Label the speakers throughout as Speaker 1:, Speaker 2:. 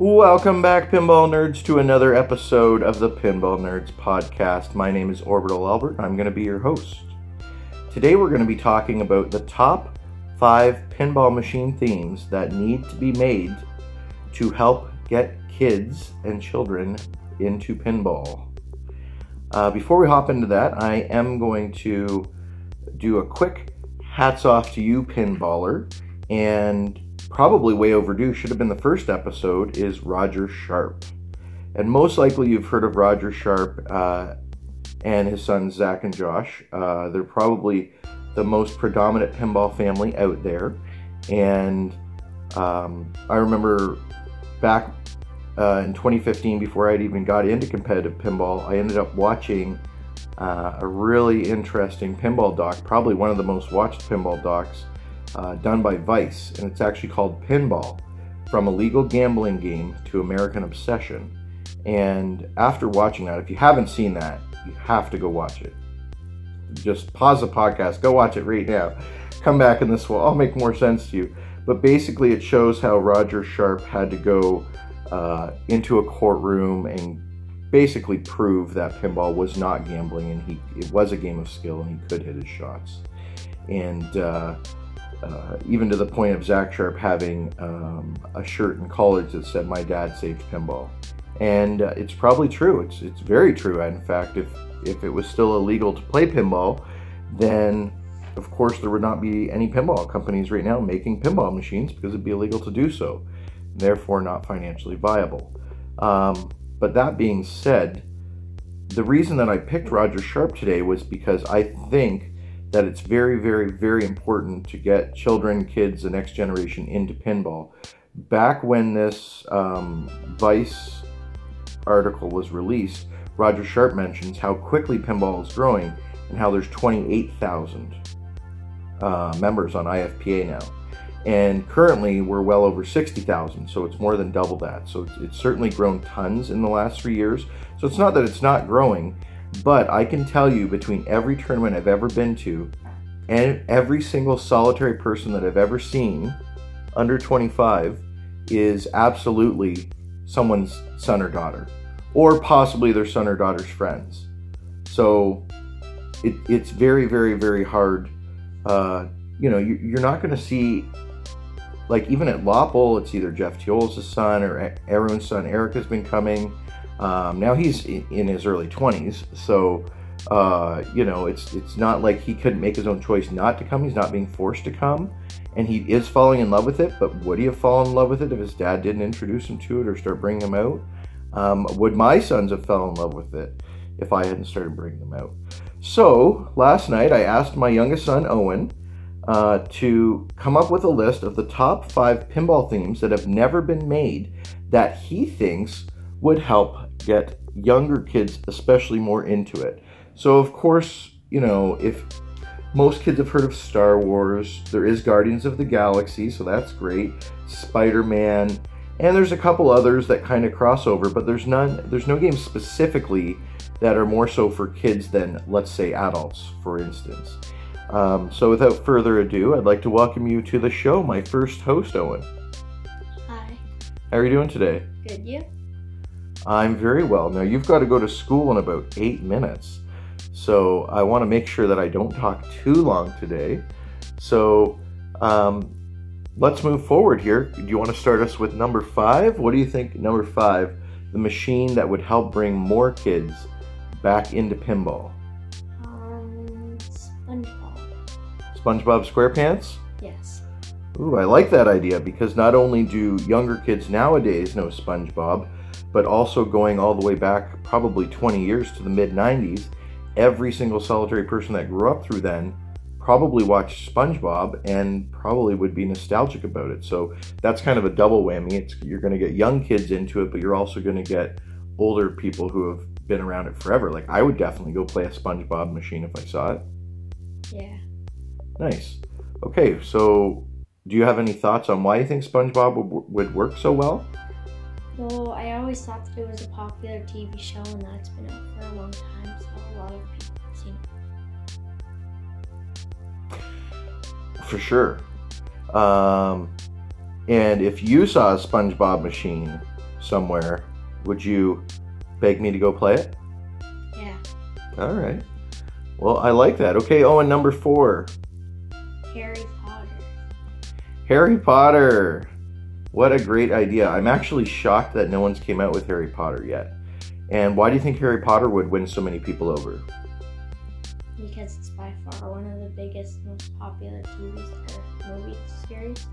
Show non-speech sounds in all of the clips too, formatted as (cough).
Speaker 1: Welcome back, pinball nerds, to another episode of the Pinball Nerds podcast. My name is Orbital Albert. I'm going to be your host. Today, we're going to be talking about the top five pinball machine themes that need to be made to help get kids and children into pinball. Uh, before we hop into that, I am going to do a quick hats off to you, pinballer, and probably way overdue, should have been the first episode, is Roger Sharpe. And most likely you've heard of Roger Sharpe uh, and his sons Zach and Josh. Uh, they're probably the most predominant pinball family out there. And um, I remember back uh, in 2015, before I'd even got into competitive pinball, I ended up watching uh, a really interesting pinball doc, probably one of the most watched pinball docs uh, done by Vice, and it's actually called Pinball From a Legal Gambling Game to American Obsession. And after watching that, if you haven't seen that, you have to go watch it. Just pause the podcast, go watch it right now. Come back, and this will all make more sense to you. But basically, it shows how Roger Sharpe had to go uh, into a courtroom and basically prove that pinball was not gambling and he it was a game of skill and he could hit his shots. And uh, uh, even to the point of Zach Sharpe having um, a shirt in college that said "My dad saved pinball," and uh, it's probably true. It's it's very true. In fact, if if it was still illegal to play pinball, then of course there would not be any pinball companies right now making pinball machines because it'd be illegal to do so, therefore not financially viable. Um, but that being said, the reason that I picked Roger Sharpe today was because I think that it's very, very, very important to get children, kids, the next generation into pinball. Back when this um, Vice article was released, Roger Sharpe mentions how quickly pinball is growing and how there's 28,000 uh, members on IFPA now. And currently, we're well over 60,000, so it's more than double that. So it's, it's certainly grown tons in the last three years. So it's not that it's not growing, but I can tell you between every tournament I've ever been to and every single solitary person that I've ever seen under 25 is absolutely someone's son or daughter, or possibly their son or daughter's friends. So it, it's very, very, very hard. Uh, you know, you, are not going to see, like, even at Loppel, it's either Jeff Teolis' son or everyone's son Eric has been coming. Um, now he's in his early 20s, so uh, you know it's it's not like he couldn't make his own choice not to come. He's not being forced to come, and he is falling in love with it. But would he have fallen in love with it if his dad didn't introduce him to it or start bringing him out? Um, would my sons have fell in love with it if I hadn't started bringing them out? So last night I asked my youngest son Owen uh, to come up with a list of the top five pinball themes that have never been made that he thinks would help get younger kids, especially, more into it. So, of course, you know, if most kids have heard of Star Wars, there is Guardians of the Galaxy, so that's great. Spider Man, and there's a couple others that kind of cross over, but there's none, there's no games specifically that are more so for kids than, let's say, adults, for instance. Um, so, without further ado, I'd like to welcome you to the show, my first host, Owen.
Speaker 2: Hi.
Speaker 1: How are you doing today?
Speaker 2: Good, you?
Speaker 1: I'm very well. Now, you've got to go to school in about eight minutes. So, I want to make sure that I don't talk too long today. So, um, let's move forward here. Do you want to start us with number five? What do you think, number five, the machine that would help bring more kids back into pinball?
Speaker 2: Um, SpongeBob.
Speaker 1: SpongeBob SquarePants?
Speaker 2: Yes.
Speaker 1: Ooh, I like that idea because not only do younger kids nowadays know SpongeBob, but also going all the way back probably 20 years to the mid 90s, every single solitary person that grew up through then probably watched SpongeBob and probably would be nostalgic about it. So that's kind of a double whammy. It's you're going to get young kids into it, but you're also going to get older people who have been around it forever. Like I would definitely go play a SpongeBob machine if I saw it.
Speaker 2: Yeah.
Speaker 1: Nice. Okay, so do you have any thoughts on why you think SpongeBob would, would work so well?
Speaker 2: Well, I always thought that it was a popular TV show and that it's been out for a long time, so a lot of people have seen
Speaker 1: it. For sure. Um, and if you saw a SpongeBob machine, somewhere, would you beg me to go play it?
Speaker 2: Yeah.
Speaker 1: All right. Well, I like that. Okay. Oh, and number four,
Speaker 2: Harry Potter.
Speaker 1: Harry Potter. What a great idea. I'm actually shocked that no one's came out with Harry Potter yet. And why do you think Harry Potter would win so many people over?
Speaker 2: Because it's by far one of the biggest, most popular TV or movie series.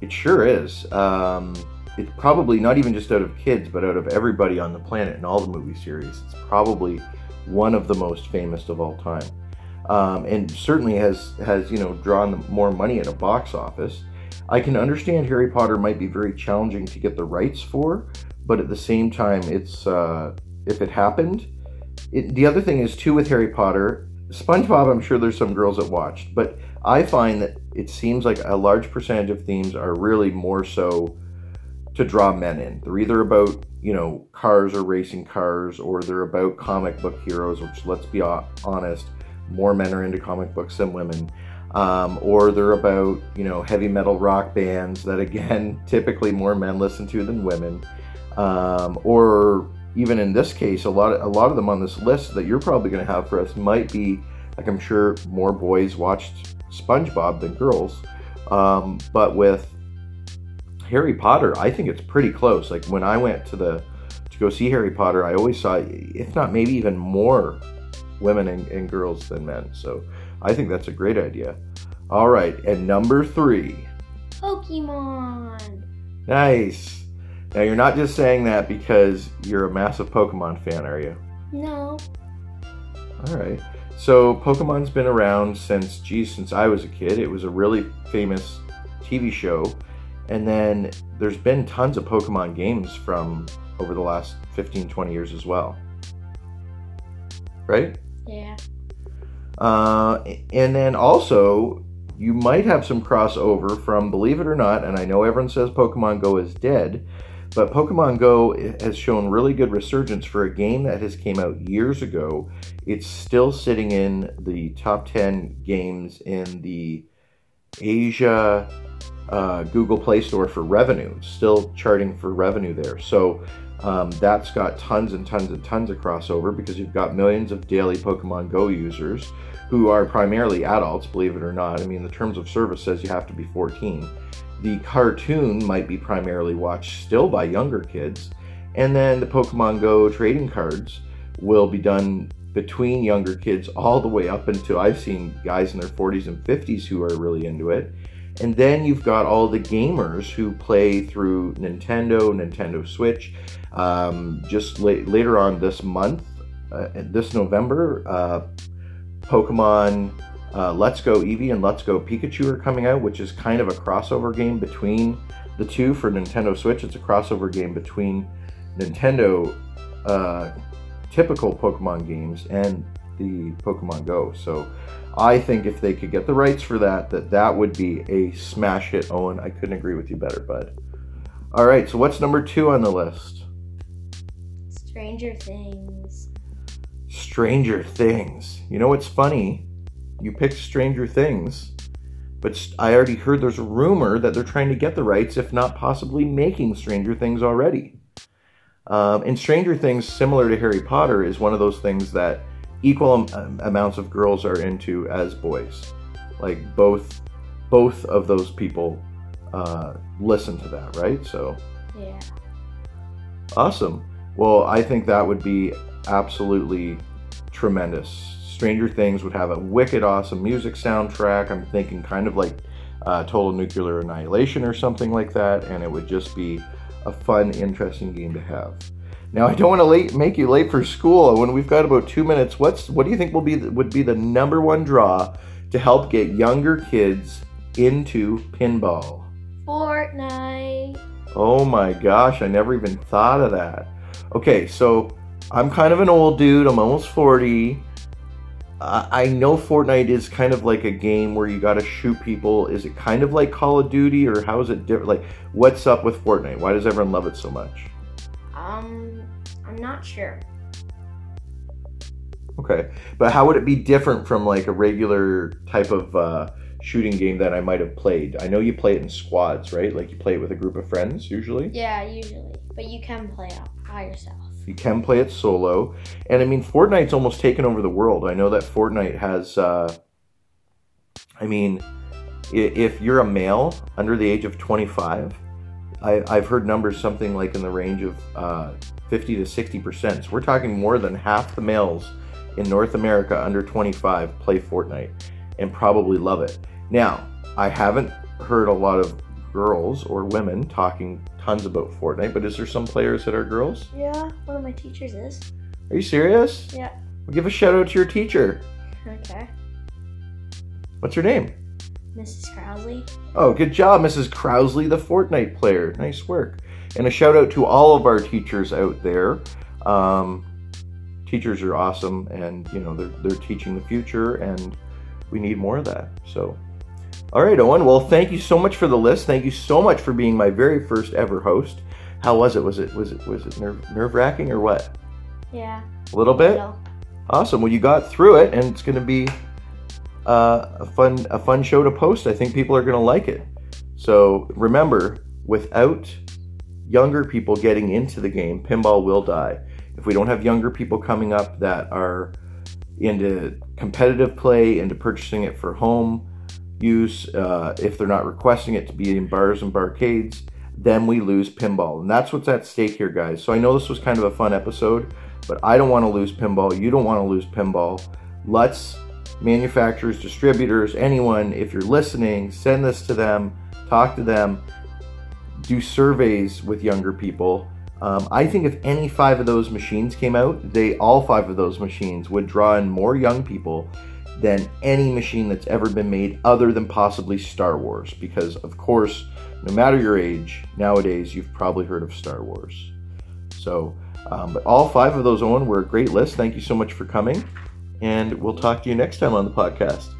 Speaker 1: It sure is. Um, it's probably not even just out of kids, but out of everybody on the planet in all the movie series. It's probably one of the most famous of all time, um, and certainly has has you know drawn more money at a box office. I can understand Harry Potter might be very challenging to get the rights for, but at the same time, it's uh, if it happened. It, the other thing is too with Harry Potter, SpongeBob. I'm sure there's some girls that watched, but I find that it seems like a large percentage of themes are really more so to draw men in. They're either about, you know, cars or racing cars, or they're about comic book heroes, which, let's be honest, more men are into comic books than women. Um, or they're about, you know, heavy metal rock bands that, again, (laughs) typically more men listen to than women. Um, or even in this case, a lot of, a lot of them on this list that you're probably going to have for us might be, like I'm sure more boys watched SpongeBob than girls. Um, but with Harry Potter, I think it's pretty close. Like when I went to the to go see Harry Potter, I always saw, if not maybe even more women and, and girls than men. So I think that's a great idea. All right, and number three,
Speaker 2: Pokemon.
Speaker 1: nice. Now you're not just saying that because you're a massive Pokemon fan, are you?
Speaker 2: No.
Speaker 1: All right. So Pokemon's been around since, geez, since I was a kid. It was a really famous TV show. And then there's been tons of Pokemon games from over the last 15, 20 years as well. Right?
Speaker 2: Yeah.
Speaker 1: Uh, and then also, you might have some crossover from, believe it or not, and I know everyone says Pokemon Go is dead, but Pokemon Go has shown really good resurgence for a game that has came out years ago. It's still sitting in the top 10 games in the Asia uh, Google Play Store for revenue, still charting for revenue there. So um, that's got tons and tons and tons of crossover because you've got millions of daily Pokemon Go users who are primarily adults, believe it or not. I mean, the terms of service says you have to be 14. The cartoon might be primarily watched still by younger kids, and then the Pokemon Go trading cards will be done between younger kids all the way up until I've seen guys in their 40s and 50s who are really into it. And then you've got all the gamers who play through Nintendo, Nintendo Switch. Um, just la- later on this month, uh, this November, uh, Pokemon uh, Let's Go Eevee and Let's Go Pikachu are coming out, which is kind of a crossover game between the two for Nintendo Switch. It's a crossover game between Nintendo uh, typical Pokemon games and the Pokemon Go. So I think if they could get the rights for that, that that would be a smash hit. Owen, I couldn't agree with you better, bud. All right, so what's number two on the list?
Speaker 2: Stranger Things.
Speaker 1: Stranger Things. You know what's funny? You picked Stranger Things, but I already heard there's a rumor that they're trying to get the rights, if not possibly making Stranger Things already. Um, and Stranger Things, similar to Harry Potter, is one of those things that equal am- amounts of girls are into as boys. Like both, both of those people uh, listen to that, right? So
Speaker 2: Yeah.
Speaker 1: awesome. Well, I think that would be absolutely tremendous. Stranger Things would have a wicked awesome music soundtrack. I'm thinking kind of like uh, Total Nuclear Annihilation or something like that, and it would just be a fun, interesting game to have. Now, I don't want to late, make you late for school. When we've got about two minutes, what's what do you think will be the, would be the number one draw to help get younger kids into pinball?
Speaker 2: Fortnite.
Speaker 1: Oh my gosh, I never even thought of that. Okay, so I'm kind of an old dude. I'm almost 40. I I know Fortnite is kind of like a game where you got to shoot people. Is it kind of like Call of Duty, or how is it different? Like, what's up with Fortnite? Why does everyone love it so much?
Speaker 2: Um, I'm not sure.
Speaker 1: Okay, but how would it be different from like a regular type of uh, shooting game that I might have played. I know you play it in squads, right? Like you play it with a group of friends usually.
Speaker 2: Yeah, usually. But you can play it by yourself.
Speaker 1: You can play it solo, and I mean Fortnite's almost taken over the world. I know that Fortnite has. Uh, I mean, if you're a male under the age of 25, I, I've heard numbers something like in the range of uh, 50 to 60 percent. So we're talking more than half the males in North America under 25 play Fortnite and probably love it. Now, I haven't heard a lot of girls or women talking tons about Fortnite, but is there some players that are girls?
Speaker 2: Yeah, one of my teachers is.
Speaker 1: Are you serious?
Speaker 2: Yeah.
Speaker 1: Well, give a shout out to your teacher.
Speaker 2: Okay.
Speaker 1: What's her name?
Speaker 2: Mrs. Crowley.
Speaker 1: Oh, good job, Mrs. Crowsley, the Fortnite player. Nice work. And a shout out to all of our teachers out there. Um, teachers are awesome, and you know they're they're teaching the future, and we need more of that. So, all right, Owen. Well, thank you so much for the list. Thank you so much for being my very first ever host. How was it? Was it was it was it nerve nerve wracking or what?
Speaker 2: Yeah.
Speaker 1: A little bit.
Speaker 2: Little.
Speaker 1: Awesome. Well, you got through it, and it's going to be uh, a fun a fun show to post. I think people are going to like it. So remember, without younger people getting into the game, pinball will die. If we don't have younger people coming up that are into competitive play, into purchasing it for home use, uh, if they're not requesting it to be in bars and barcades, then we lose pinball. And that's what's at stake here, guys. So I know this was kind of a fun episode, but I don't want to lose pinball. You don't want to lose pinball. Let's manufacturers, distributors, anyone, if you're listening, send this to them, talk to them, do surveys with younger people. Um, I think if any five of those machines came out, they all five of those machines would draw in more young people than any machine that's ever been made, other than possibly Star Wars. Because of course, no matter your age, nowadays you've probably heard of Star Wars. So, um, but all five of those, Owen, were a great list. Thank you so much for coming, and we'll talk to you next time on the podcast.